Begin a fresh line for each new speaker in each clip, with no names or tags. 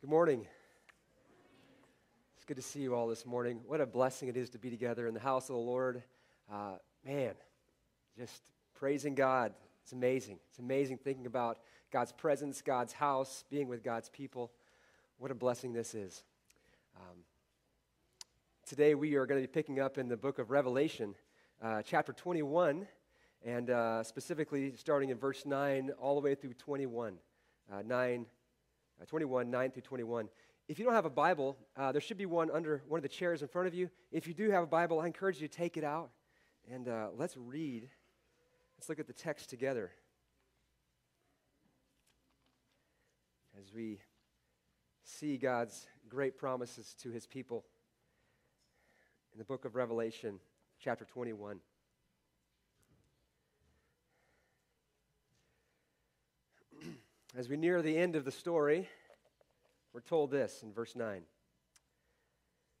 Good morning. It's good to see you all this morning. What a blessing it is to be together in the house of the Lord. Uh, man, just praising God. It's amazing. It's amazing thinking about God's presence, God's house, being with God's people. What a blessing this is. Um, today we are going to be picking up in the book of Revelation, uh, chapter 21, and uh, specifically starting in verse 9 all the way through 21. Uh, 9 uh, 21, 9 through 21. If you don't have a Bible, uh, there should be one under one of the chairs in front of you. If you do have a Bible, I encourage you to take it out and uh, let's read. Let's look at the text together as we see God's great promises to his people in the book of Revelation, chapter 21. As we near the end of the story, we're told this in verse 9.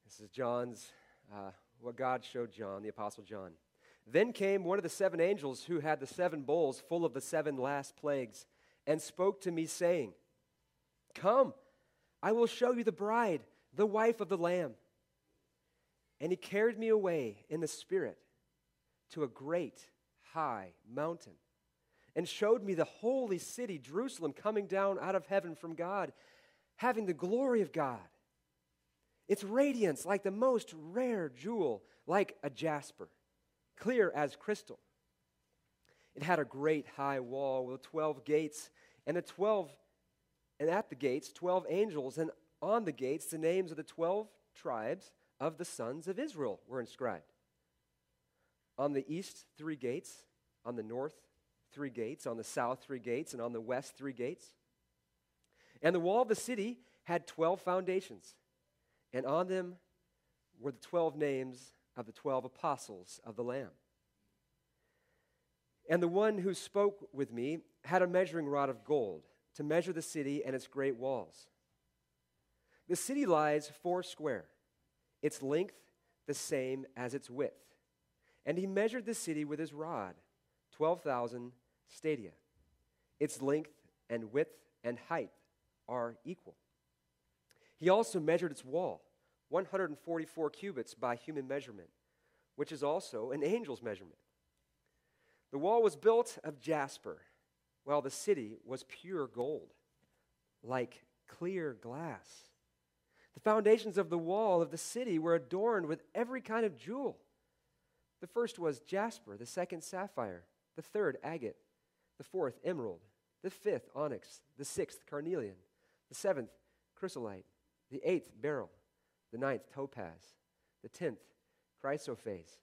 This is John's, uh, what God showed John, the Apostle John. Then came one of the seven angels who had the seven bowls full of the seven last plagues and spoke to me, saying, Come, I will show you the bride, the wife of the Lamb. And he carried me away in the Spirit to a great high mountain and showed me the holy city, Jerusalem, coming down out of heaven from God, having the glory of God. Its radiance like the most rare jewel, like a jasper, clear as crystal. It had a great high wall with 12 gates, and the 12 and at the gates 12 angels, and on the gates the names of the 12 tribes of the sons of Israel were inscribed. On the east, three gates, on the north, three gates, on the south, three gates, and on the west, three gates. And the wall of the city had 12 foundations, and on them were the 12 names of the 12 apostles of the Lamb. And the one who spoke with me had a measuring rod of gold to measure the city and its great walls. The city lies four square, its length the same as its width. And he measured the city with his rod, 12,000 stadia. Its length and width and height are equal. He also measured its wall, 144 cubits by human measurement, which is also an angel's measurement. The wall was built of jasper, while the city was pure gold, like clear glass. The foundations of the wall of the city were adorned with every kind of jewel. The first was jasper, the second sapphire, the third agate the fourth, emerald, the fifth, onyx, the sixth, carnelian, the seventh, chrysolite, the eighth, beryl, the ninth, topaz, the tenth, chrysoprase,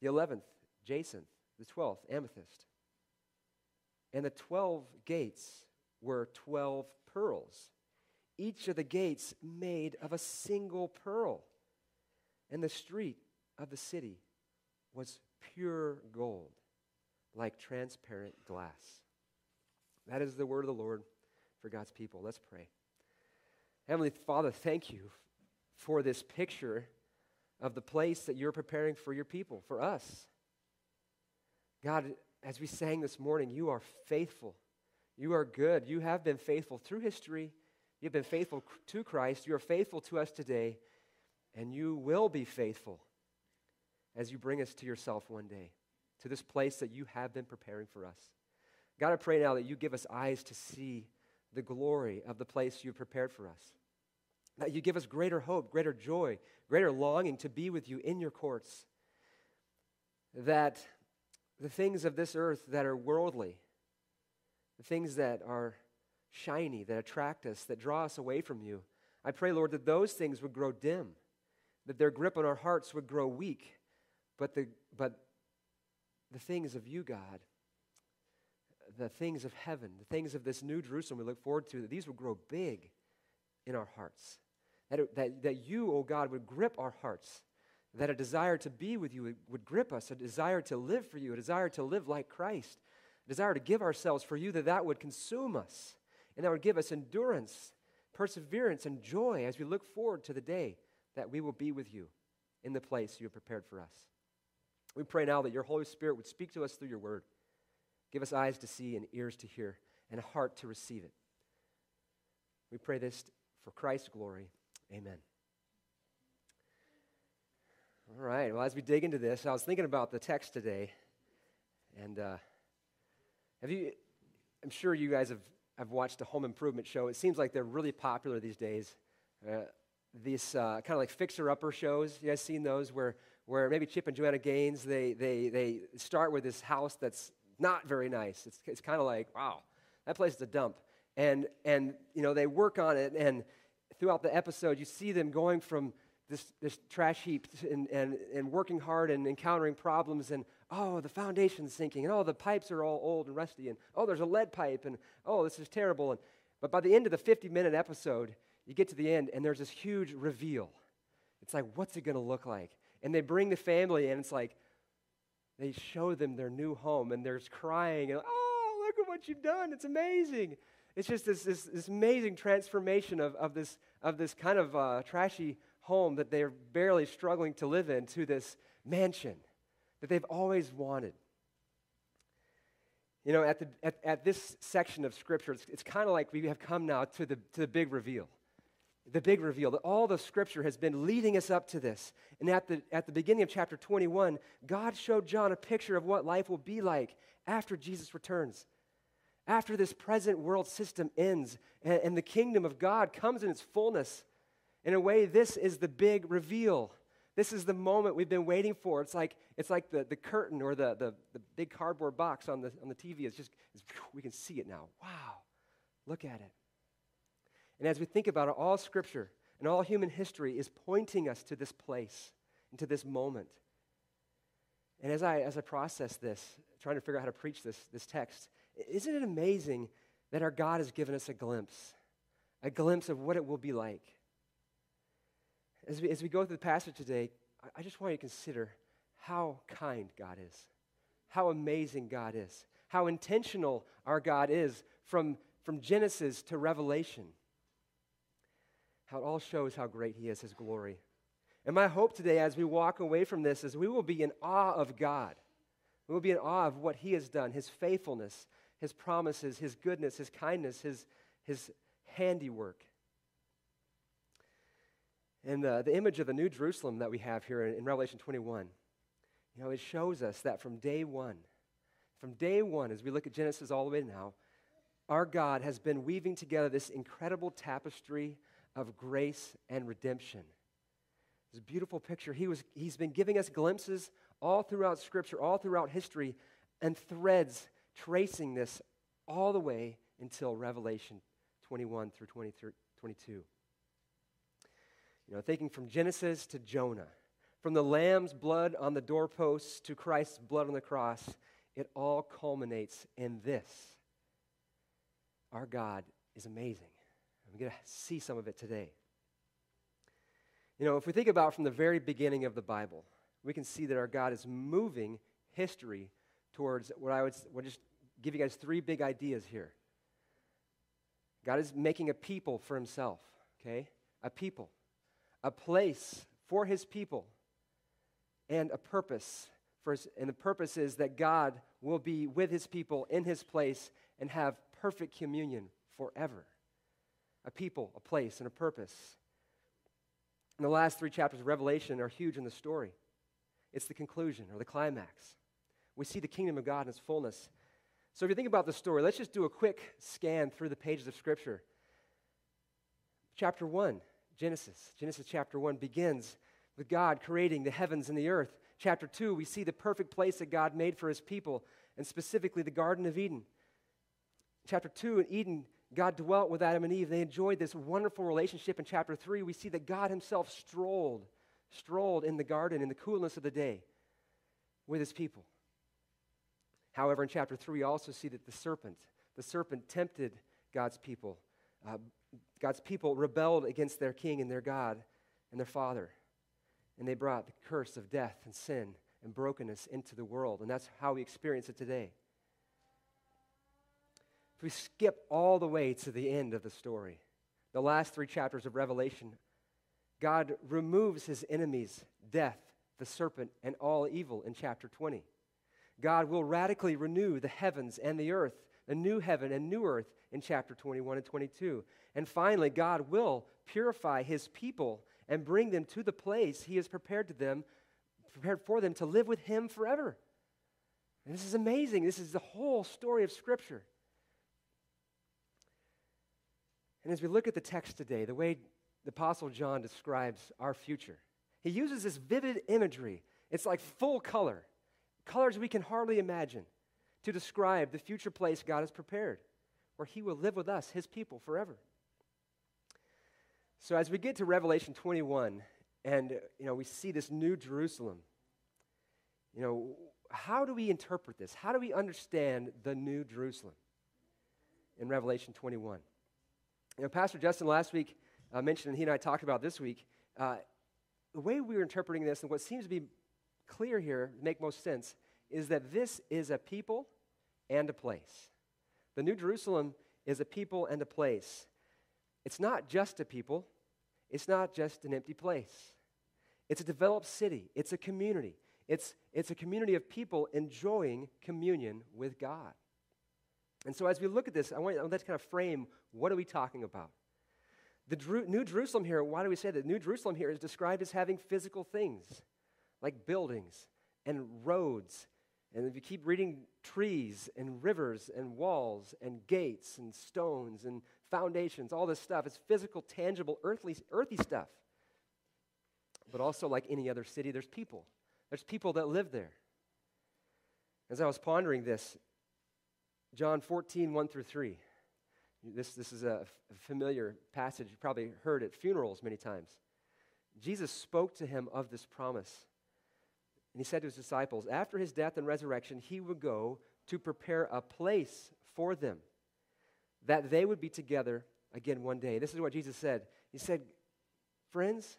the eleventh, jacinth, the twelfth, amethyst. And the twelve gates were twelve pearls, each of the gates made of a single pearl. And the street of the city was pure gold like transparent glass. That is the word of the Lord for God's people. Let's pray. Heavenly Father, thank you for this picture of the place that you're preparing for your people, for us. God, as we sang this morning, you are faithful. You are good. You have been faithful through history. You've been faithful to Christ. You are faithful to us today. And you will be faithful as you bring us to yourself one day to this place that you have been preparing for us. God, I pray now that you give us eyes to see the glory of the place you've prepared for us. That you give us greater hope, greater joy, greater longing to be with you in your courts. That the things of this earth that are worldly, the things that are shiny, that attract us, that draw us away from you, I pray, Lord, that those things would grow dim, that their grip on our hearts would grow weak, but, the, but the things of you, God, the things of heaven, the things of this new Jerusalem we look forward to, that these would grow big in our hearts. That, it, that, that you, O oh God, would grip our hearts. That a desire to be with you would, would grip us, a desire to live for you, a desire to live like Christ, a desire to give ourselves for you, that that would consume us. And that would give us endurance, perseverance, and joy as we look forward to the day that we will be with you in the place you have prepared for us. We pray now that your Holy Spirit would speak to us through your word. Give us eyes to see and ears to hear and a heart to receive it. We pray this for Christ's glory. Amen. All right, well, as we dig into this, I was thinking about the text today. And uh, have you, I'm sure you guys have, have watched a home improvement show. It seems like they're really popular these days. Uh, these uh, kind of like fixer-upper shows. You guys seen those where, where maybe Chip and Joanna Gaines, they, they, they start with this house that's not very nice. It's, it's kind of like, wow, that place is a dump. And, and, you know, they work on it, and throughout the episode, you see them going from this, this trash heap and, and, and working hard and encountering problems and oh the foundation's sinking and oh the pipes are all old and rusty and oh there's a lead pipe and oh this is terrible and but by the end of the 50 minute episode you get to the end and there's this huge reveal it's like what's it going to look like and they bring the family and it's like they show them their new home and there's crying and oh look at what you've done it's amazing it's just this, this, this amazing transformation of, of, this, of this kind of uh, trashy home that they're barely struggling to live in to this mansion that they've always wanted. You know, at, the, at, at this section of Scripture, it's, it's kind of like we have come now to the, to the big reveal. The big reveal that all the Scripture has been leading us up to this. And at the, at the beginning of chapter 21, God showed John a picture of what life will be like after Jesus returns. After this present world system ends and, and the kingdom of God comes in its fullness in a way, this is the big reveal. This is the moment we've been waiting for. It's like, it's like the, the curtain or the, the, the big cardboard box on the, on the TV. It's just, it's, we can see it now. Wow, look at it. And as we think about it, all scripture and all human history is pointing us to this place and to this moment. And as I, as I process this, trying to figure out how to preach this, this text, isn't it amazing that our God has given us a glimpse, a glimpse of what it will be like? As we, as we go through the passage today, I, I just want you to consider how kind God is, how amazing God is, how intentional our God is from, from Genesis to Revelation. How it all shows how great He is, His glory. And my hope today, as we walk away from this, is we will be in awe of God. We will be in awe of what He has done, His faithfulness, His promises, His goodness, His kindness, His, his handiwork. And the, the image of the New Jerusalem that we have here in, in Revelation 21, you know, it shows us that from day one, from day one, as we look at Genesis all the way now, our God has been weaving together this incredible tapestry of grace and redemption. It's a beautiful picture. He was, he's been giving us glimpses all throughout Scripture, all throughout history, and threads tracing this all the way until Revelation 21 through 22. You know, thinking from Genesis to Jonah, from the lamb's blood on the doorposts to Christ's blood on the cross, it all culminates in this. Our God is amazing. We're going to see some of it today. You know, if we think about from the very beginning of the Bible, we can see that our God is moving history towards what I would we'll just give you guys three big ideas here. God is making a people for himself, okay? A people a place for his people and a purpose. For his, and the purpose is that God will be with his people in his place and have perfect communion forever. A people, a place, and a purpose. And the last three chapters of Revelation are huge in the story. It's the conclusion or the climax. We see the kingdom of God in its fullness. So if you think about the story, let's just do a quick scan through the pages of Scripture. Chapter 1 Genesis. Genesis chapter 1 begins with God creating the heavens and the earth. Chapter 2, we see the perfect place that God made for his people, and specifically the Garden of Eden. Chapter 2, in Eden, God dwelt with Adam and Eve. They enjoyed this wonderful relationship. In chapter 3, we see that God himself strolled, strolled in the garden in the coolness of the day with his people. However, in chapter 3, we also see that the serpent, the serpent tempted God's people, uh, God's people rebelled against their king and their God and their father. And they brought the curse of death and sin and brokenness into the world. And that's how we experience it today. If we skip all the way to the end of the story, the last three chapters of Revelation, God removes his enemies, death, the serpent, and all evil in chapter 20. God will radically renew the heavens and the earth a new heaven and new earth in chapter 21 and 22. And finally, God will purify his people and bring them to the place he has prepared to them, prepared for them to live with him forever. And this is amazing. This is the whole story of Scripture. And as we look at the text today, the way the Apostle John describes our future, he uses this vivid imagery. It's like full color, colors we can hardly imagine, to describe the future place God has prepared, where he will live with us, his people, forever. So as we get to Revelation 21, and you know, we see this new Jerusalem, you know, how do we interpret this? How do we understand the new Jerusalem in Revelation 21? You know, Pastor Justin last week uh, mentioned, and he and I talked about this week, uh, the way we are interpreting this and what seems to be clear here, make most sense, is that this is a people and a place. The New Jerusalem is a people and a place. It's not just a people, it's not just an empty place. It's a developed city, it's a community, it's, it's a community of people enjoying communion with God. And so, as we look at this, I want, I want to kind of frame what are we talking about? The Dru- New Jerusalem here, why do we say that? New Jerusalem here is described as having physical things like buildings and roads. And if you keep reading trees and rivers and walls and gates and stones and foundations, all this stuff, it's physical, tangible, earthly, earthy stuff. But also, like any other city, there's people. There's people that live there. As I was pondering this, John 14, 1 through 3. This, this is a familiar passage. You probably heard at funerals many times. Jesus spoke to him of this promise. And he said to his disciples, After his death and resurrection, he would go to prepare a place for them, that they would be together again one day. This is what Jesus said. He said, Friends,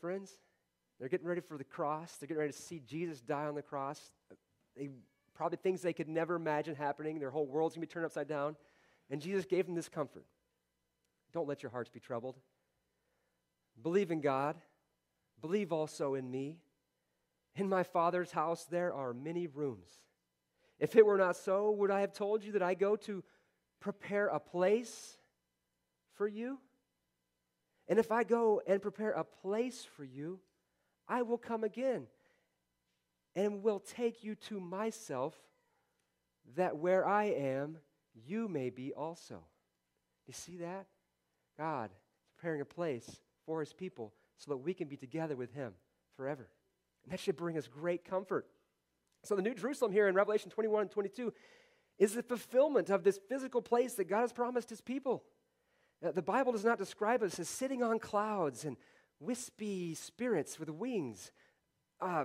friends, they're getting ready for the cross. They're getting ready to see Jesus die on the cross. They probably things they could never imagine happening. Their whole world's going to be turned upside down. And Jesus gave them this comfort Don't let your hearts be troubled. Believe in God. Believe also in me. In my Father's house there are many rooms. If it were not so, would I have told you that I go to prepare a place for you? And if I go and prepare a place for you, I will come again and will take you to myself, that where I am, you may be also. You see that? God is preparing a place for his people so that we can be together with him forever. And that should bring us great comfort. So, the New Jerusalem here in Revelation 21 and 22 is the fulfillment of this physical place that God has promised his people. The Bible does not describe us as sitting on clouds and wispy spirits with wings, uh,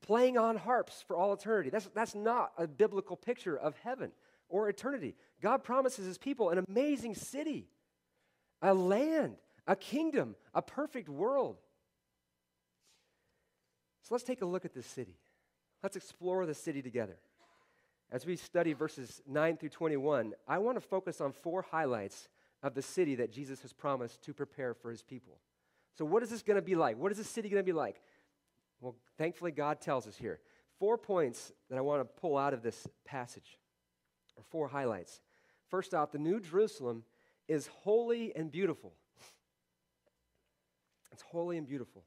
playing on harps for all eternity. That's, that's not a biblical picture of heaven or eternity. God promises his people an amazing city, a land, a kingdom, a perfect world. So let's take a look at this city. Let's explore the city together. As we study verses 9 through 21, I want to focus on four highlights of the city that Jesus has promised to prepare for his people. So, what is this going to be like? What is this city going to be like? Well, thankfully, God tells us here. Four points that I want to pull out of this passage, or four highlights. First off, the New Jerusalem is holy and beautiful. It's holy and beautiful.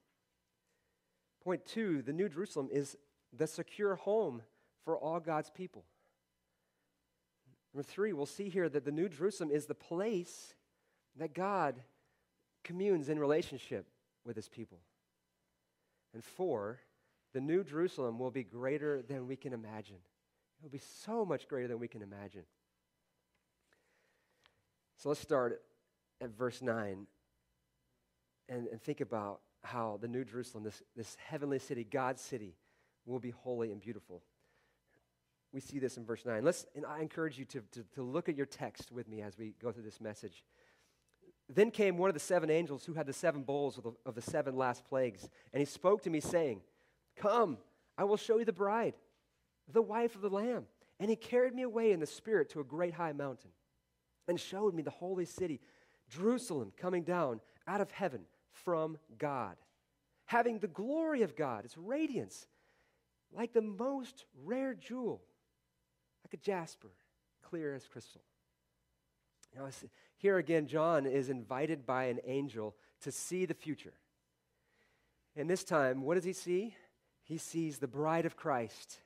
Point two, the New Jerusalem is the secure home for all God's people. Number three, we'll see here that the New Jerusalem is the place that God communes in relationship with his people. And four, the New Jerusalem will be greater than we can imagine. It will be so much greater than we can imagine. So let's start at verse 9 and, and think about how the New Jerusalem, this, this heavenly city, God's city, will be holy and beautiful. We see this in verse 9. Let's, and I encourage you to, to, to look at your text with me as we go through this message. Then came one of the seven angels who had the seven bowls of the, of the seven last plagues, and he spoke to me, saying, Come, I will show you the bride, the wife of the Lamb. And he carried me away in the Spirit to a great high mountain, and showed me the holy city, Jerusalem, coming down out of heaven from God, having the glory of God, its radiance, like the most rare jewel, like a jasper, clear as crystal. Know, here again, John is invited by an angel to see the future. And this time, what does he see? He sees the bride of Christ,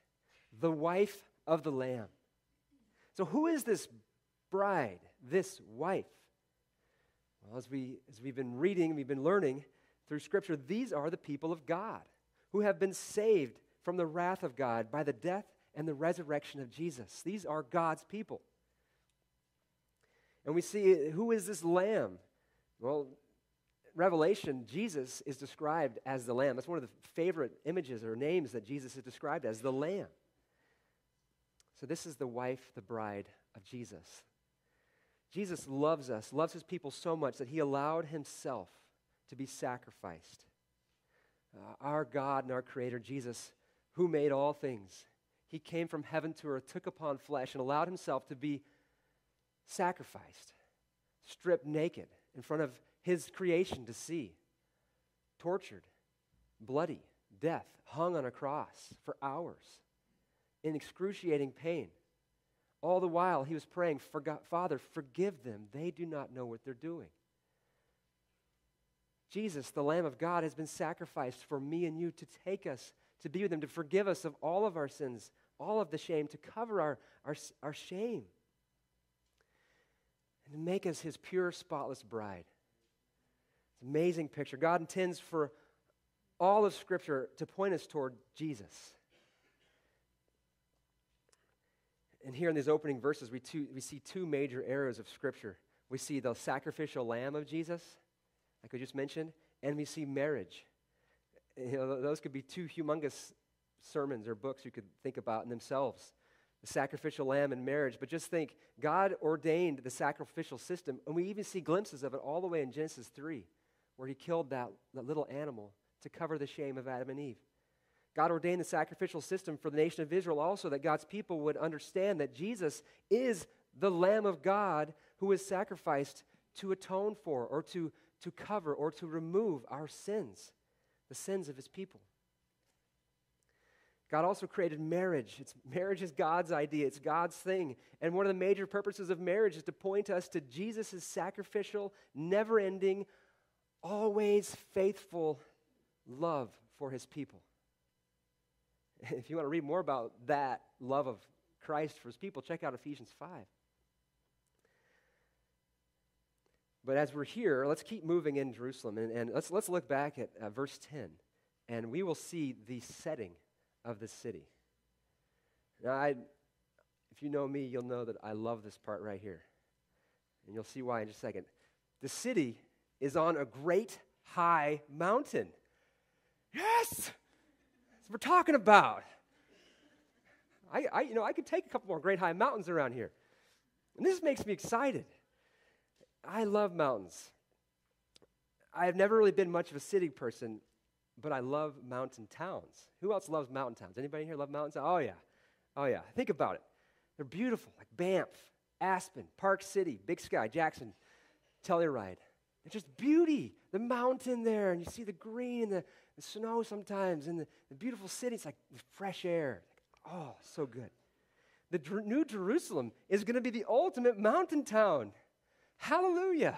the wife of the Lamb. So, who is this bride, this wife? Well, as, we, as we've been reading, we've been learning through Scripture, these are the people of God who have been saved from the wrath of God by the death and the resurrection of Jesus. These are God's people. And we see who is this lamb? Well, Revelation, Jesus is described as the lamb. That's one of the favorite images or names that Jesus is described as the lamb. So, this is the wife, the bride of Jesus. Jesus loves us, loves his people so much that he allowed himself to be sacrificed. Uh, our God and our Creator, Jesus, who made all things, he came from heaven to earth, took upon flesh, and allowed himself to be sacrificed, stripped naked in front of his creation to see, tortured, bloody, death, hung on a cross for hours in excruciating pain. All the while, he was praying, Father, forgive them. They do not know what they're doing. Jesus, the Lamb of God, has been sacrificed for me and you to take us, to be with him, to forgive us of all of our sins, all of the shame, to cover our, our, our shame, and to make us his pure, spotless bride. It's an amazing picture. God intends for all of Scripture to point us toward Jesus. And here in these opening verses, we, two, we see two major areas of Scripture. We see the sacrificial lamb of Jesus, like I just mentioned, and we see marriage. You know, those could be two humongous sermons or books you could think about in themselves the sacrificial lamb and marriage. But just think, God ordained the sacrificial system, and we even see glimpses of it all the way in Genesis 3, where he killed that, that little animal to cover the shame of Adam and Eve. God ordained the sacrificial system for the nation of Israel also that God's people would understand that Jesus is the Lamb of God who is sacrificed to atone for or to, to cover or to remove our sins, the sins of his people. God also created marriage. It's, marriage is God's idea, it's God's thing. And one of the major purposes of marriage is to point us to Jesus' sacrificial, never ending, always faithful love for his people. If you want to read more about that love of Christ for his people, check out Ephesians 5. But as we're here, let's keep moving in Jerusalem and, and let's, let's look back at uh, verse 10, and we will see the setting of the city. Now, I, if you know me, you'll know that I love this part right here. And you'll see why in just a second. The city is on a great high mountain. Yes! We're talking about. I, I, you know, I could take a couple more great high mountains around here. And this makes me excited. I love mountains. I have never really been much of a city person, but I love mountain towns. Who else loves mountain towns? Anybody here love mountains? Oh, yeah. Oh, yeah. Think about it. They're beautiful, like Banff, Aspen, Park City, Big Sky, Jackson, Telluride. It's just beauty. The mountain there, and you see the green and the, the snow sometimes, and the, the beautiful city. It's like fresh air. oh, so good. The Dr- New Jerusalem is going to be the ultimate mountain town. Hallelujah.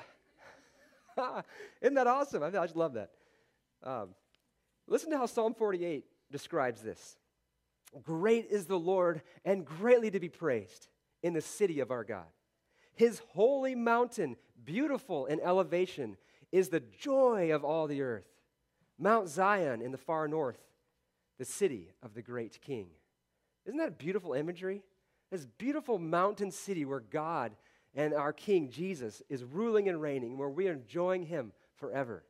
Isn't that awesome? I, I just love that. Um, listen to how Psalm 48 describes this Great is the Lord, and greatly to be praised in the city of our God. His holy mountain, beautiful in elevation, is the joy of all the earth. Mount Zion in the far north, the city of the great king. Isn't that beautiful imagery? This beautiful mountain city where God and our King Jesus is ruling and reigning, where we are enjoying Him forever,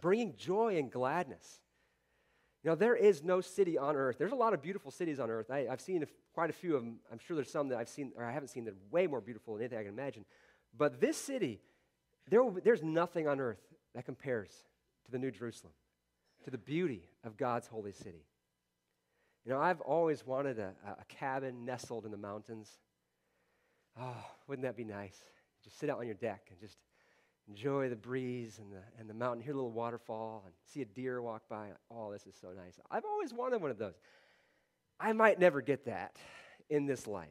bringing joy and gladness. You know, there is no city on earth. There's a lot of beautiful cities on earth. I, have seen a, quite a few of them. I'm sure there's some that I've seen, or I haven't seen, that are way more beautiful than anything I can imagine. But this city, there, there's nothing on earth that compares to the New Jerusalem, to the beauty of God's holy city. You know, I've always wanted a, a cabin nestled in the mountains. Oh, wouldn't that be nice? Just sit out on your deck and just enjoy the breeze and the, and the mountain, hear a little waterfall, and see a deer walk by. Oh, this is so nice. I've always wanted one of those. I might never get that in this life.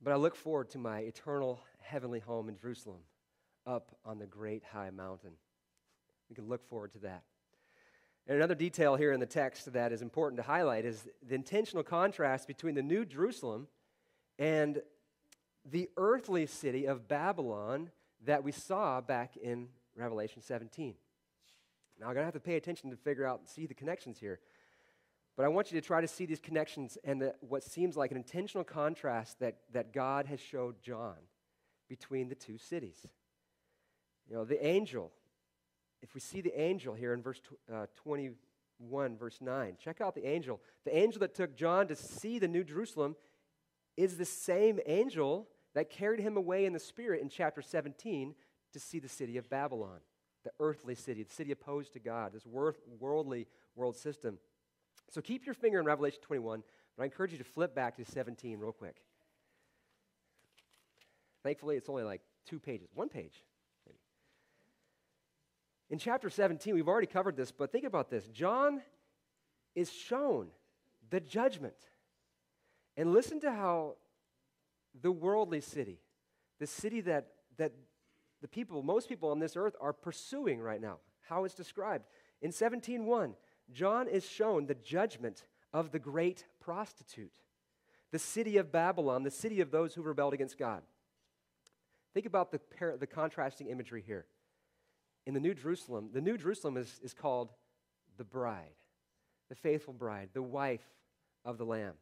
But I look forward to my eternal heavenly home in Jerusalem, up on the great high mountain. We can look forward to that. And another detail here in the text that is important to highlight is the intentional contrast between the New Jerusalem and the earthly city of Babylon that we saw back in Revelation 17. Now, I'm going to have to pay attention to figure out and see the connections here. But I want you to try to see these connections and the, what seems like an intentional contrast that, that God has showed John between the two cities. You know, the angel, if we see the angel here in verse uh, 21, verse 9, check out the angel. The angel that took John to see the New Jerusalem is the same angel that carried him away in the spirit in chapter 17 to see the city of Babylon, the earthly city, the city opposed to God, this worldly world system. So keep your finger in Revelation 21, but I encourage you to flip back to 17 real quick. Thankfully, it's only like two pages, one page. In chapter 17, we've already covered this, but think about this. John is shown the judgment. And listen to how the worldly city, the city that, that the people, most people on this earth are pursuing right now, how it's described. In 17.1, John is shown the judgment of the great prostitute, the city of Babylon, the city of those who rebelled against God. Think about the, par- the contrasting imagery here. In the New Jerusalem, the New Jerusalem is, is called the bride, the faithful bride, the wife of the Lamb.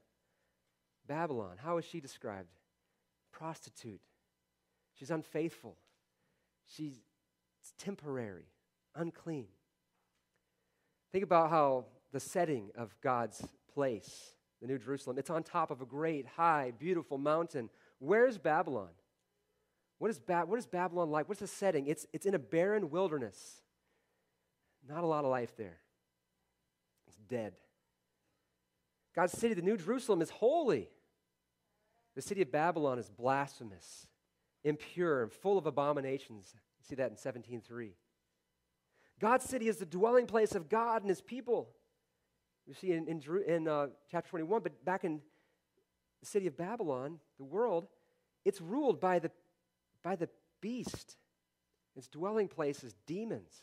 Babylon, how is she described? Prostitute. She's unfaithful. She's temporary, unclean. Think about how the setting of God's place, the New Jerusalem, it's on top of a great, high, beautiful mountain. Where's Babylon? What is, ba- what is Babylon like? What's the setting? It's, it's in a barren wilderness. Not a lot of life there. It's dead. God's city, the New Jerusalem, is holy. The city of Babylon is blasphemous, impure, and full of abominations. You see that in 17.3. God's city is the dwelling place of God and his people. You see in, in, in uh, chapter 21, but back in the city of Babylon, the world, it's ruled by the, by the beast. Its dwelling place is demons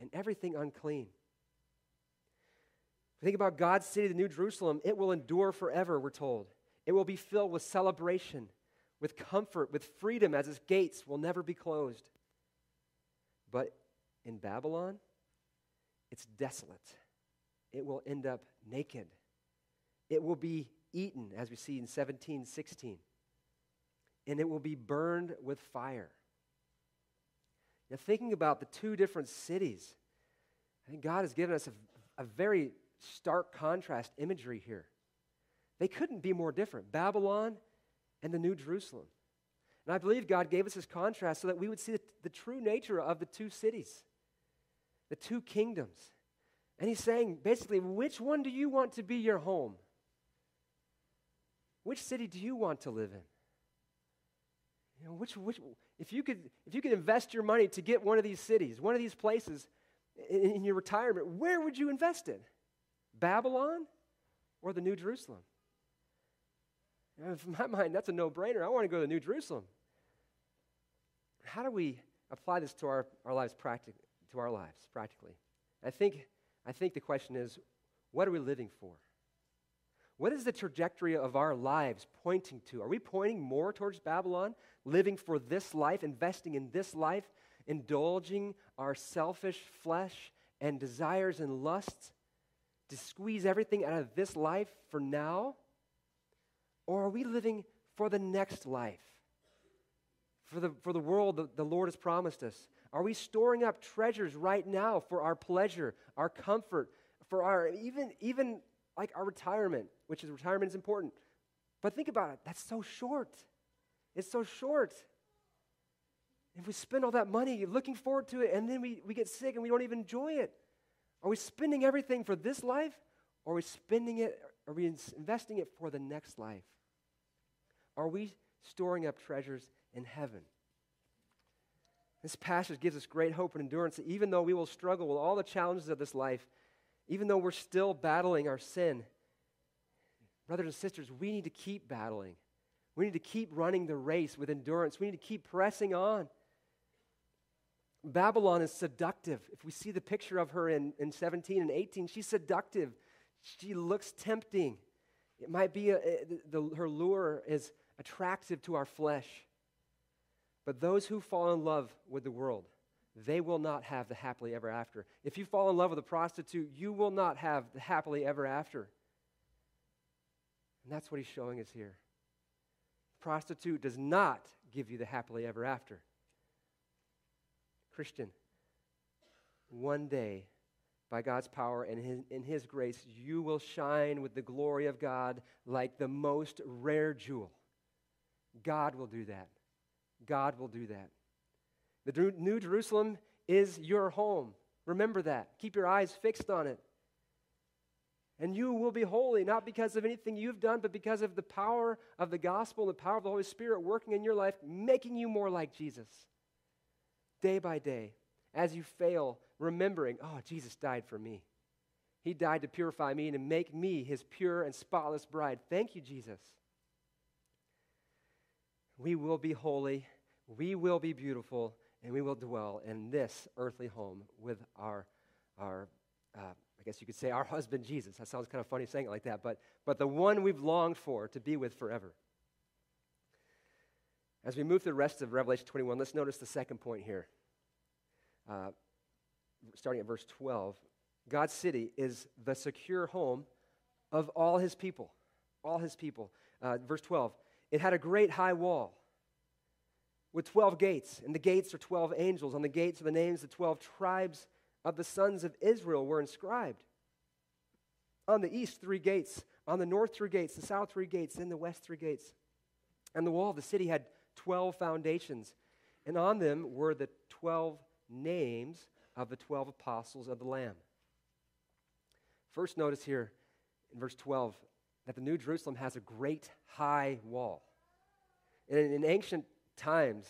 and everything unclean. Think about God's city, the New Jerusalem, it will endure forever, we're told. It will be filled with celebration, with comfort, with freedom, as its gates will never be closed. But in Babylon, it's desolate. It will end up naked. It will be eaten, as we see in 17, 16. And it will be burned with fire. Now, thinking about the two different cities, I think God has given us a, a very stark contrast imagery here. They couldn't be more different Babylon and the New Jerusalem. And I believe God gave us this contrast so that we would see the, the true nature of the two cities the two kingdoms. And he's saying basically, which one do you want to be your home? Which city do you want to live in? You know, which, which, if, you could, if you could invest your money to get one of these cities, one of these places in, in your retirement, where would you invest in? Babylon or the New Jerusalem? You know, in my mind, that's a no brainer. I want to go to the New Jerusalem. How do we apply this to our, our lives practically? to our lives practically. I think, I think the question is what are we living for? What is the trajectory of our lives pointing to? Are we pointing more towards Babylon, living for this life, investing in this life, indulging our selfish flesh and desires and lusts to squeeze everything out of this life for now? Or are we living for the next life? For the, for the world that the Lord has promised us, are we storing up treasures right now for our pleasure, our comfort, for our even even like our retirement, which is retirement is important. But think about it, that's so short. It's so short. If we spend all that money looking forward to it and then we, we get sick and we don't even enjoy it, are we spending everything for this life or are we spending it, are we investing it for the next life? Are we storing up treasures in heaven? This passage gives us great hope and endurance that even though we will struggle with all the challenges of this life, even though we're still battling our sin, brothers and sisters, we need to keep battling. We need to keep running the race with endurance. We need to keep pressing on. Babylon is seductive. If we see the picture of her in, in 17 and 18, she's seductive. She looks tempting. It might be a, the, her lure is attractive to our flesh. But those who fall in love with the world, they will not have the happily ever after. If you fall in love with a prostitute, you will not have the happily ever after. And that's what he's showing us here. Prostitute does not give you the happily ever after. Christian, one day, by God's power and his, in His grace, you will shine with the glory of God like the most rare jewel. God will do that. God will do that. The New Jerusalem is your home. Remember that. Keep your eyes fixed on it. And you will be holy, not because of anything you've done, but because of the power of the gospel and the power of the Holy Spirit working in your life, making you more like Jesus. Day by day, as you fail, remembering, oh, Jesus died for me. He died to purify me and to make me his pure and spotless bride. Thank you, Jesus. We will be holy, we will be beautiful, and we will dwell in this earthly home with our, our uh, I guess you could say, our husband Jesus. That sounds kind of funny saying it like that, but, but the one we've longed for to be with forever. As we move through the rest of Revelation 21, let's notice the second point here. Uh, starting at verse 12. God's city is the secure home of all his people. All his people. Uh, verse 12. It had a great high wall with 12 gates, and the gates are 12 angels. On the gates are the names of the 12 tribes of the sons of Israel were inscribed. On the east, three gates. On the north, three gates. The south, three gates. In the west, three gates. And the wall of the city had 12 foundations, and on them were the 12 names of the 12 apostles of the Lamb. First, notice here in verse 12 that the New Jerusalem has a great high wall. And in ancient times,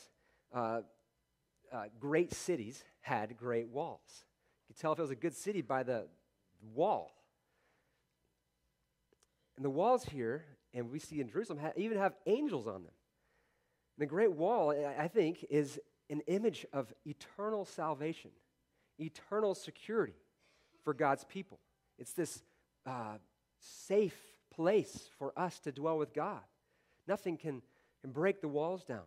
uh, uh, great cities had great walls. You could tell if it was a good city by the wall. And the walls here, and we see in Jerusalem, ha- even have angels on them. And the Great Wall, I think, is an image of eternal salvation, eternal security for God's people. It's this uh, safe place for us to dwell with God. Nothing can, can break the walls down.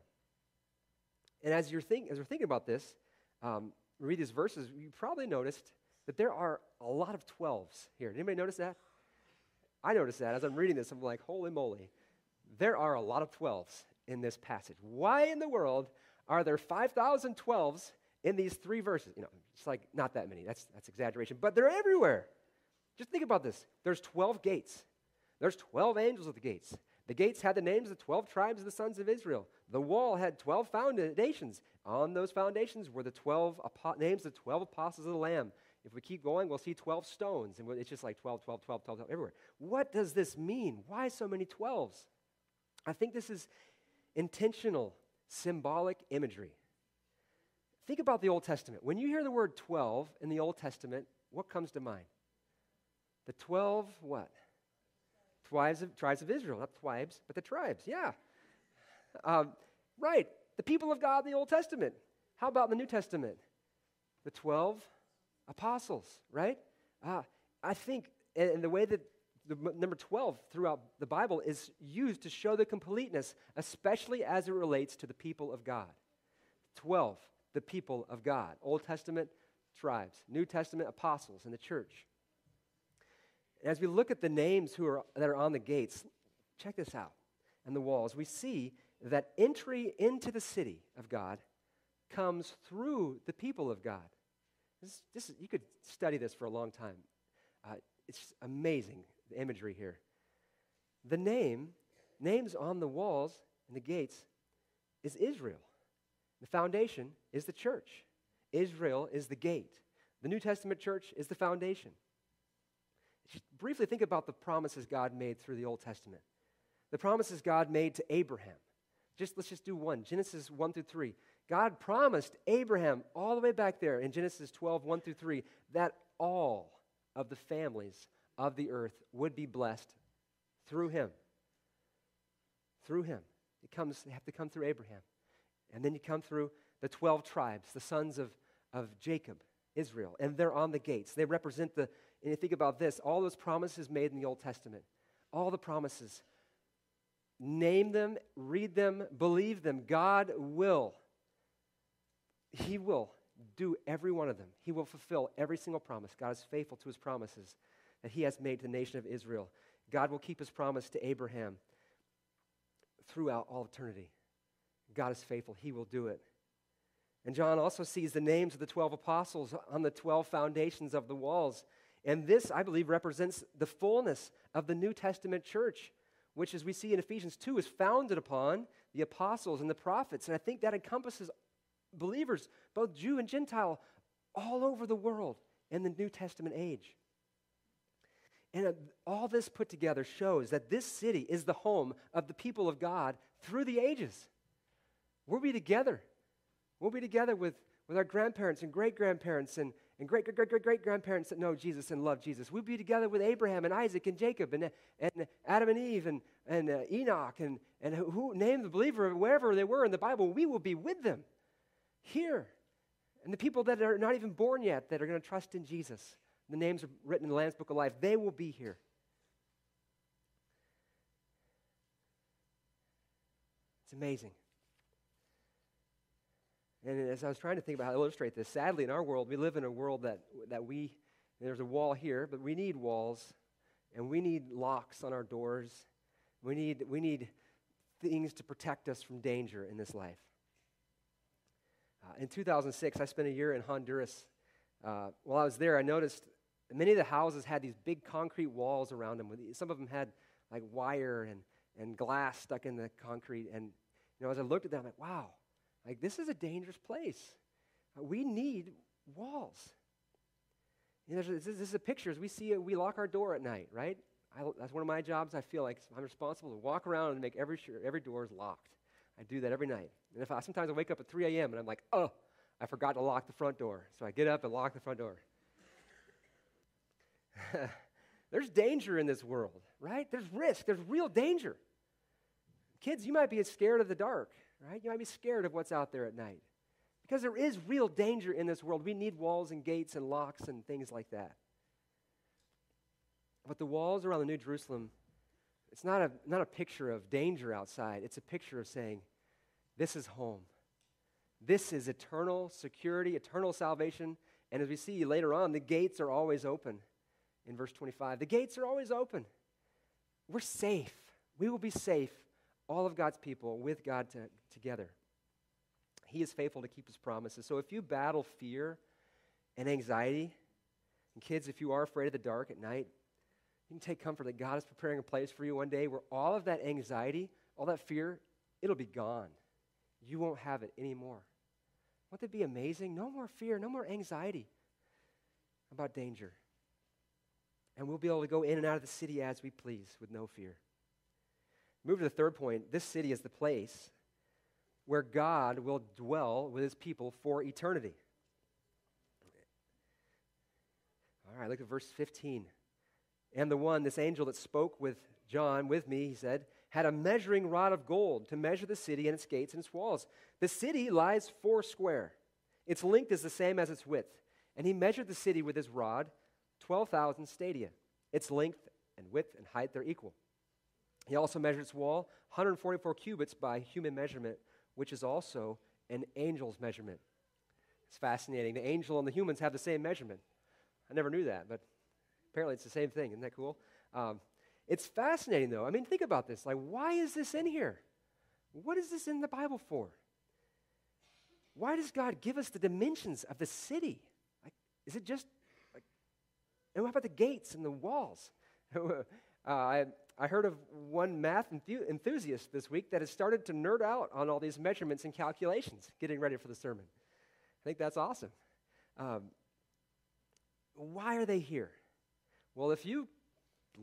And as, you're think, as we're thinking about this, um, read these verses, you probably noticed that there are a lot of 12s here. Did anybody notice that? I noticed that as I'm reading this. I'm like, holy moly. There are a lot of 12s in this passage. Why in the world are there 5,012s in these three verses? You know, it's like not that many. That's, that's exaggeration, but they're everywhere. Just think about this. There's 12 gates. There's 12 angels at the gates. The gates had the names of the 12 tribes of the sons of Israel. The wall had 12 foundations. On those foundations were the 12 apo- names of 12 apostles of the Lamb. If we keep going, we'll see 12 stones, and it's just like 12, 12, 12, 12, 12 everywhere. What does this mean? Why so many 12s? I think this is intentional symbolic imagery. Think about the Old Testament. When you hear the word 12 in the Old Testament, what comes to mind? The 12 what? Tribes of, tribes of Israel, not tribes, but the tribes, yeah. Um, right, the people of God in the Old Testament. How about in the New Testament? The 12 apostles, right? Uh, I think, and the way that the number 12 throughout the Bible is used to show the completeness, especially as it relates to the people of God. 12, the people of God. Old Testament tribes, New Testament apostles in the church. as we look at the names who are, that are on the gates, check this out. And the walls, we see that entry into the city of God comes through the people of God. This, this, you could study this for a long time. Uh, it's amazing the imagery here. The name, names on the walls and the gates, is Israel. The foundation is the church. Israel is the gate. The New Testament church is the foundation. Just briefly think about the promises God made through the Old Testament. The promises God made to Abraham. Just let's just do one. Genesis 1 through 3. God promised Abraham all the way back there in Genesis 12, 1 through 3, that all of the families of the earth would be blessed through him. Through him. It comes, they have to come through Abraham. And then you come through the 12 tribes, the sons of, of Jacob, Israel, and they're on the gates. They represent the, and you think about this, all those promises made in the Old Testament, all the promises. Name them, read them, believe them. God will. He will do every one of them. He will fulfill every single promise. God is faithful to his promises that he has made to the nation of Israel. God will keep his promise to Abraham throughout all eternity. God is faithful, he will do it. And John also sees the names of the 12 apostles on the 12 foundations of the walls. And this, I believe, represents the fullness of the New Testament church, which, as we see in Ephesians 2, is founded upon the apostles and the prophets. And I think that encompasses believers, both Jew and Gentile, all over the world in the New Testament age. And uh, all this put together shows that this city is the home of the people of God through the ages. We'll be together. We'll be together with, with our grandparents and great grandparents and, and great great great great grandparents that know Jesus and love Jesus. We'll be together with Abraham and Isaac and Jacob and, and Adam and Eve and, and uh, Enoch and, and who, who name the believer wherever they were in the Bible. We will be with them here. And the people that are not even born yet that are going to trust in Jesus, the names are written in the Lamb's Book of Life, they will be here. It's amazing. And as I was trying to think about how to illustrate this, sadly, in our world, we live in a world that, that we, there's a wall here, but we need walls, and we need locks on our doors. We need, we need things to protect us from danger in this life. Uh, in 2006, I spent a year in Honduras. Uh, while I was there, I noticed many of the houses had these big concrete walls around them. Some of them had like wire and, and glass stuck in the concrete. And you know, as I looked at them, I'm like, wow, like this is a dangerous place. Uh, we need walls. You know, this, this is a picture. As we see it, we lock our door at night, right? I, that's one of my jobs. I feel like I'm responsible to walk around and make every sure every door is locked. I do that every night. And if I, sometimes I wake up at 3 a.m. and I'm like, oh, I forgot to lock the front door. So I get up and lock the front door. there's danger in this world, right? There's risk. There's real danger. Kids, you might be as scared of the dark, right? You might be scared of what's out there at night. Because there is real danger in this world. We need walls and gates and locks and things like that. But the walls around the New Jerusalem it's not a, not a picture of danger outside, it's a picture of saying, This is home. This is eternal security, eternal salvation. And as we see later on, the gates are always open. In verse 25, the gates are always open. We're safe. We will be safe, all of God's people, with God to, together. He is faithful to keep his promises. So if you battle fear and anxiety, and kids, if you are afraid of the dark at night, you can take comfort that God is preparing a place for you one day where all of that anxiety, all that fear, it'll be gone. You won't have it anymore. Won't that be amazing? No more fear, no more anxiety about danger. And we'll be able to go in and out of the city as we please with no fear. Move to the third point. This city is the place where God will dwell with his people for eternity. All right, look at verse 15. And the one, this angel that spoke with John, with me, he said, had a measuring rod of gold to measure the city and its gates and its walls. The city lies four square. Its length is the same as its width. And he measured the city with his rod, 12,000 stadia. Its length and width and height, they're equal. He also measured its wall, 144 cubits by human measurement, which is also an angel's measurement. It's fascinating. The angel and the humans have the same measurement. I never knew that, but Apparently, it's the same thing. Isn't that cool? Um, it's fascinating, though. I mean, think about this. Like, why is this in here? What is this in the Bible for? Why does God give us the dimensions of the city? Like, is it just like, and what about the gates and the walls? uh, I, I heard of one math enthusiast this week that has started to nerd out on all these measurements and calculations getting ready for the sermon. I think that's awesome. Um, why are they here? Well, if you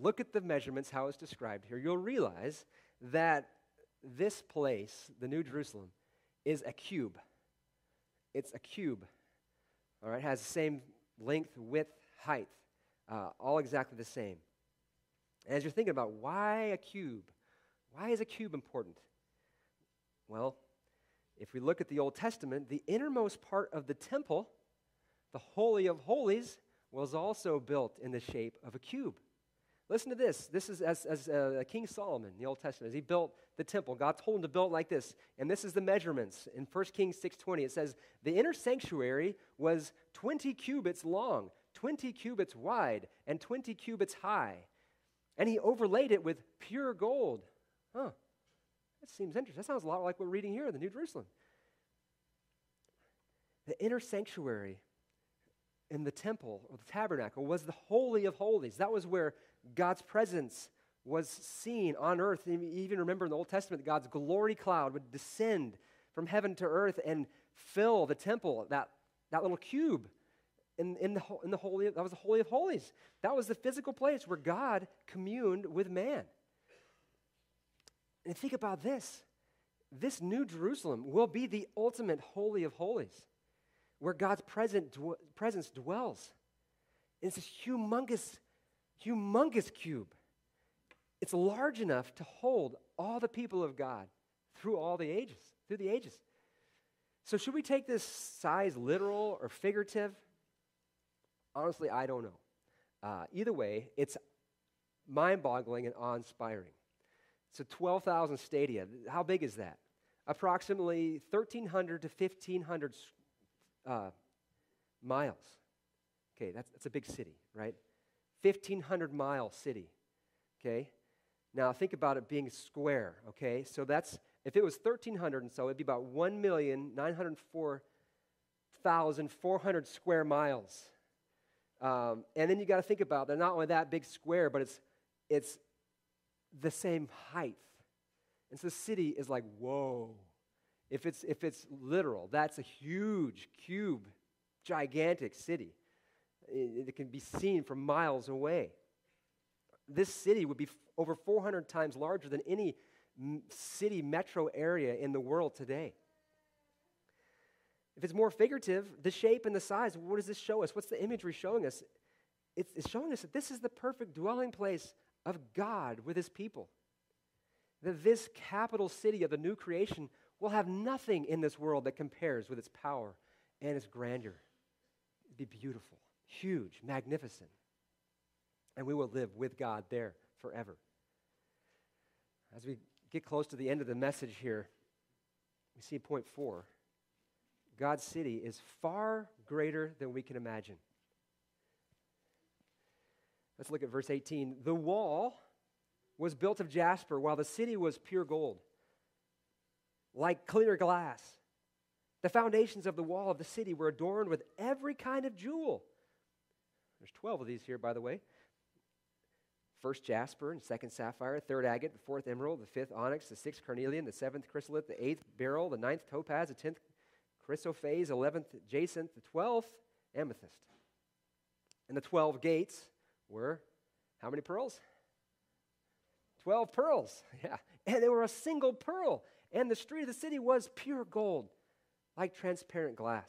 look at the measurements, how it's described here, you'll realize that this place, the New Jerusalem, is a cube. It's a cube. All right, has the same length, width, height, uh, all exactly the same. And as you're thinking about why a cube, why is a cube important? Well, if we look at the Old Testament, the innermost part of the temple, the Holy of Holies, was also built in the shape of a cube. Listen to this. This is as, as uh, King Solomon, in the Old Testament, as he built the temple. God told him to build like this. And this is the measurements. In 1 Kings 6.20, it says, The inner sanctuary was 20 cubits long, 20 cubits wide, and 20 cubits high. And he overlaid it with pure gold. Huh. That seems interesting. That sounds a lot like what we're reading here in the New Jerusalem. The inner sanctuary in the temple or the tabernacle was the Holy of Holies. That was where God's presence was seen on earth. You even remember in the Old Testament, God's glory cloud would descend from heaven to earth and fill the temple, that, that little cube in, in, the, in the Holy, that was the Holy of Holies. That was the physical place where God communed with man. And think about this this new Jerusalem will be the ultimate Holy of Holies, where God's present, presence dwells. It's this humongous humongous cube. It's large enough to hold all the people of God through all the ages, through the ages. So, should we take this size literal or figurative? Honestly, I don't know. Uh, either way, it's mind boggling and awe inspiring. So, 12,000 stadia. How big is that? Approximately 1,300 to 1,500 uh, miles. Okay, that's, that's a big city, right? 1,500 mile city. Okay? Now think about it being square. Okay? So that's, if it was 1,300 and so, it'd be about 1,904,400 square miles. Um, and then you got to think about they're not only that big square, but it's, it's the same height. And so the city is like, whoa. If it's, if it's literal, that's a huge, cube, gigantic city it, it can be seen from miles away. This city would be f- over 400 times larger than any m- city metro area in the world today. If it's more figurative, the shape and the size, what does this show us? What's the imagery showing us? It's, it's showing us that this is the perfect dwelling place of God with his people. That this capital city of the new creation will have nothing in this world that compares with its power and its grandeur. It'd be beautiful huge, magnificent. And we will live with God there forever. As we get close to the end of the message here, we see point four God's city is far greater than we can imagine. Let's look at verse 18. The wall was built of jasper, while the city was pure gold, like clear glass. The foundations of the wall of the city were adorned with every kind of jewel. There's 12 of these here, by the way. First jasper and second sapphire, third agate, the fourth emerald, the fifth onyx, the sixth carnelian, the seventh chrysolite, the eighth beryl, the ninth topaz, the tenth chrysoprase, eleventh jacinth, the twelfth amethyst. And the 12 gates were how many pearls? 12 pearls, yeah. And they were a single pearl. And the street of the city was pure gold, like transparent glass.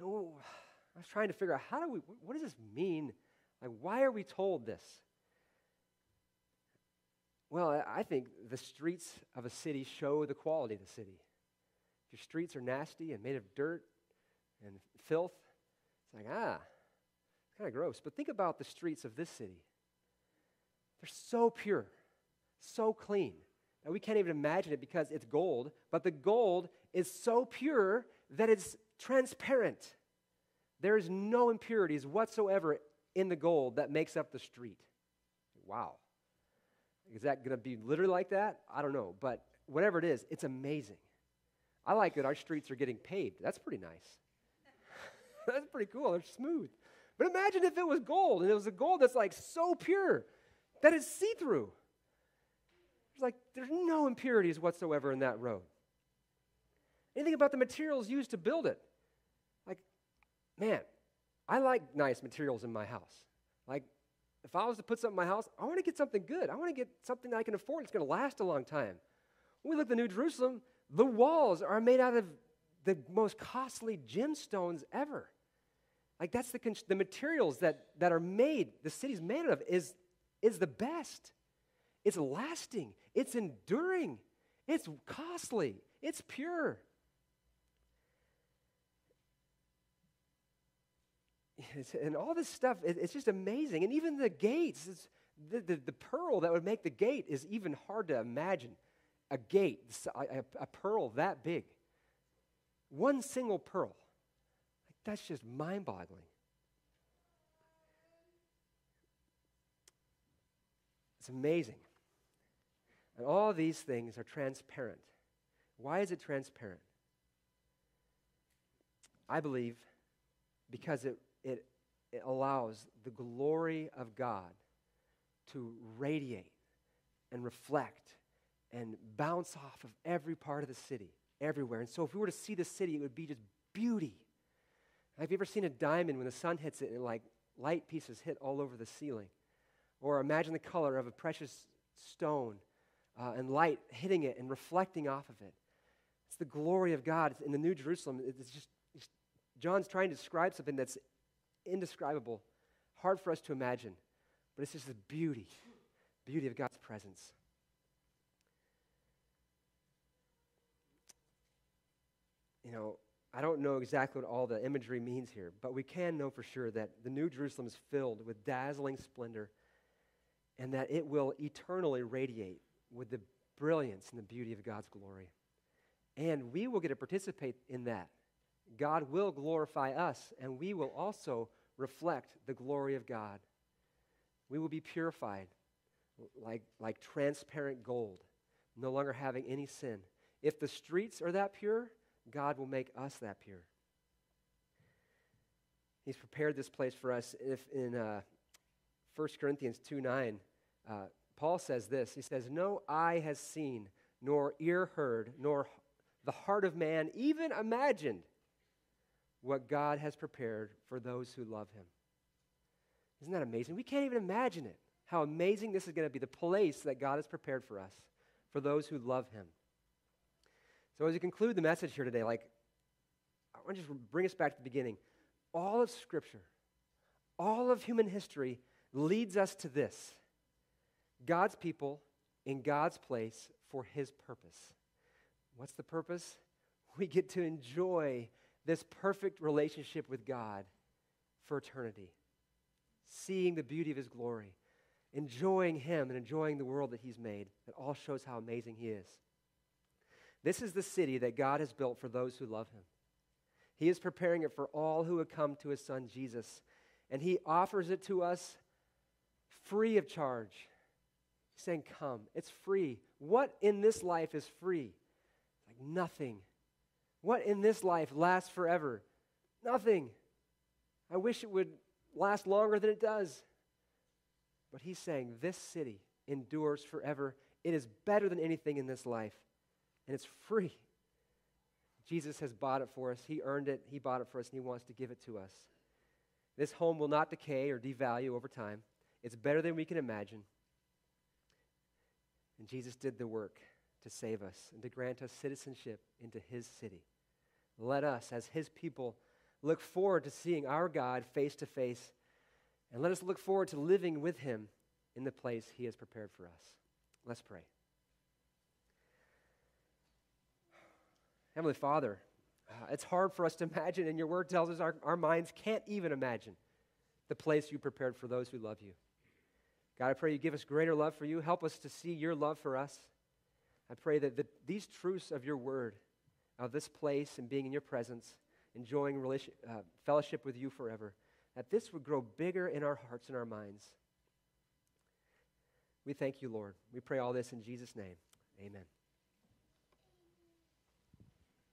I was trying to figure out how do we, what does this mean? Like, why are we told this? Well, I think the streets of a city show the quality of the city. Your streets are nasty and made of dirt and filth, it's like, ah, it's kind of gross. But think about the streets of this city. They're so pure, so clean. Now, we can't even imagine it because it's gold, but the gold is so pure that it's transparent. There is no impurities whatsoever in the gold that makes up the street. Wow. Is that going to be literally like that? I don't know. But whatever it is, it's amazing. I like that our streets are getting paved. That's pretty nice. that's pretty cool. They're smooth. But imagine if it was gold and it was a gold that's like so pure that it's see through. It's like there's no impurities whatsoever in that road. Anything about the materials used to build it Like, man, I like nice materials in my house. Like, if I was to put something in my house, I want to get something good. I want to get something that I can afford. It's going to last a long time. When we look at the New Jerusalem, the walls are made out of the most costly gemstones ever. Like that's the, the materials that, that are made, the city's made of, is, is the best. It's lasting. It's enduring. It's costly, it's pure. and all this stuff, it, it's just amazing. And even the gates, the, the, the, pearl that would make the gate is even hard to imagine. A gate, a, a pearl that big. One single pearl. Like, that's just mind boggling. It's amazing. And all these things are transparent. Why is it transparent? I believe because it it, it allows the glory of God to radiate and reflect and bounce off of every part of the city, everywhere. And so, if we were to see the city, it would be just beauty. Have you ever seen a diamond when the sun hits it and like light pieces hit all over the ceiling? Or imagine the color of a precious stone uh, and light hitting it and reflecting off of it. It's the glory of God in the New Jerusalem. It's just, it's, John's trying to describe something that's indescribable, hard for us to imagine, but it's just the beauty, beauty of God's presence. You know, I don't know exactly what all the imagery means here, but we can know for sure that the New Jerusalem is filled with dazzling splendor and that it will eternally radiate with the brilliance and the beauty of God's glory. And we will get to participate in that God will glorify us, and we will also reflect the glory of God. We will be purified like, like transparent gold, no longer having any sin. If the streets are that pure, God will make us that pure. He's prepared this place for us. If in uh, 1 Corinthians 2 9, uh, Paul says this He says, No eye has seen, nor ear heard, nor the heart of man even imagined what God has prepared for those who love him. Isn't that amazing? We can't even imagine it. How amazing this is going to be, the place that God has prepared for us, for those who love him. So, as we conclude the message here today, like, I want to just bring us back to the beginning. All of Scripture, all of human history leads us to this God's people in God's place for his purpose. What's the purpose? We get to enjoy this perfect relationship with God for eternity, seeing the beauty of His glory, enjoying Him and enjoying the world that He's made. It all shows how amazing He is. This is the city that God has built for those who love Him. He is preparing it for all who would come to His Son Jesus, and He offers it to us free of charge. He's saying, Come. It's free. What in this life is free? Like nothing what in this life lasts forever? Nothing. I wish it would last longer than it does. But he's saying this city endures forever. It is better than anything in this life, and it's free. Jesus has bought it for us. He earned it, He bought it for us, and He wants to give it to us. This home will not decay or devalue over time. It's better than we can imagine. And Jesus did the work to save us and to grant us citizenship into His city. Let us, as His people, look forward to seeing our God face to face, and let us look forward to living with Him in the place He has prepared for us. Let's pray. Heavenly Father, uh, it's hard for us to imagine, and your word tells us our, our minds can't even imagine the place you prepared for those who love you. God, I pray you give us greater love for you. Help us to see your love for us. I pray that the, these truths of your word of this place and being in your presence, enjoying relation, uh, fellowship with you forever, that this would grow bigger in our hearts and our minds. We thank you, Lord. We pray all this in Jesus' name. Amen.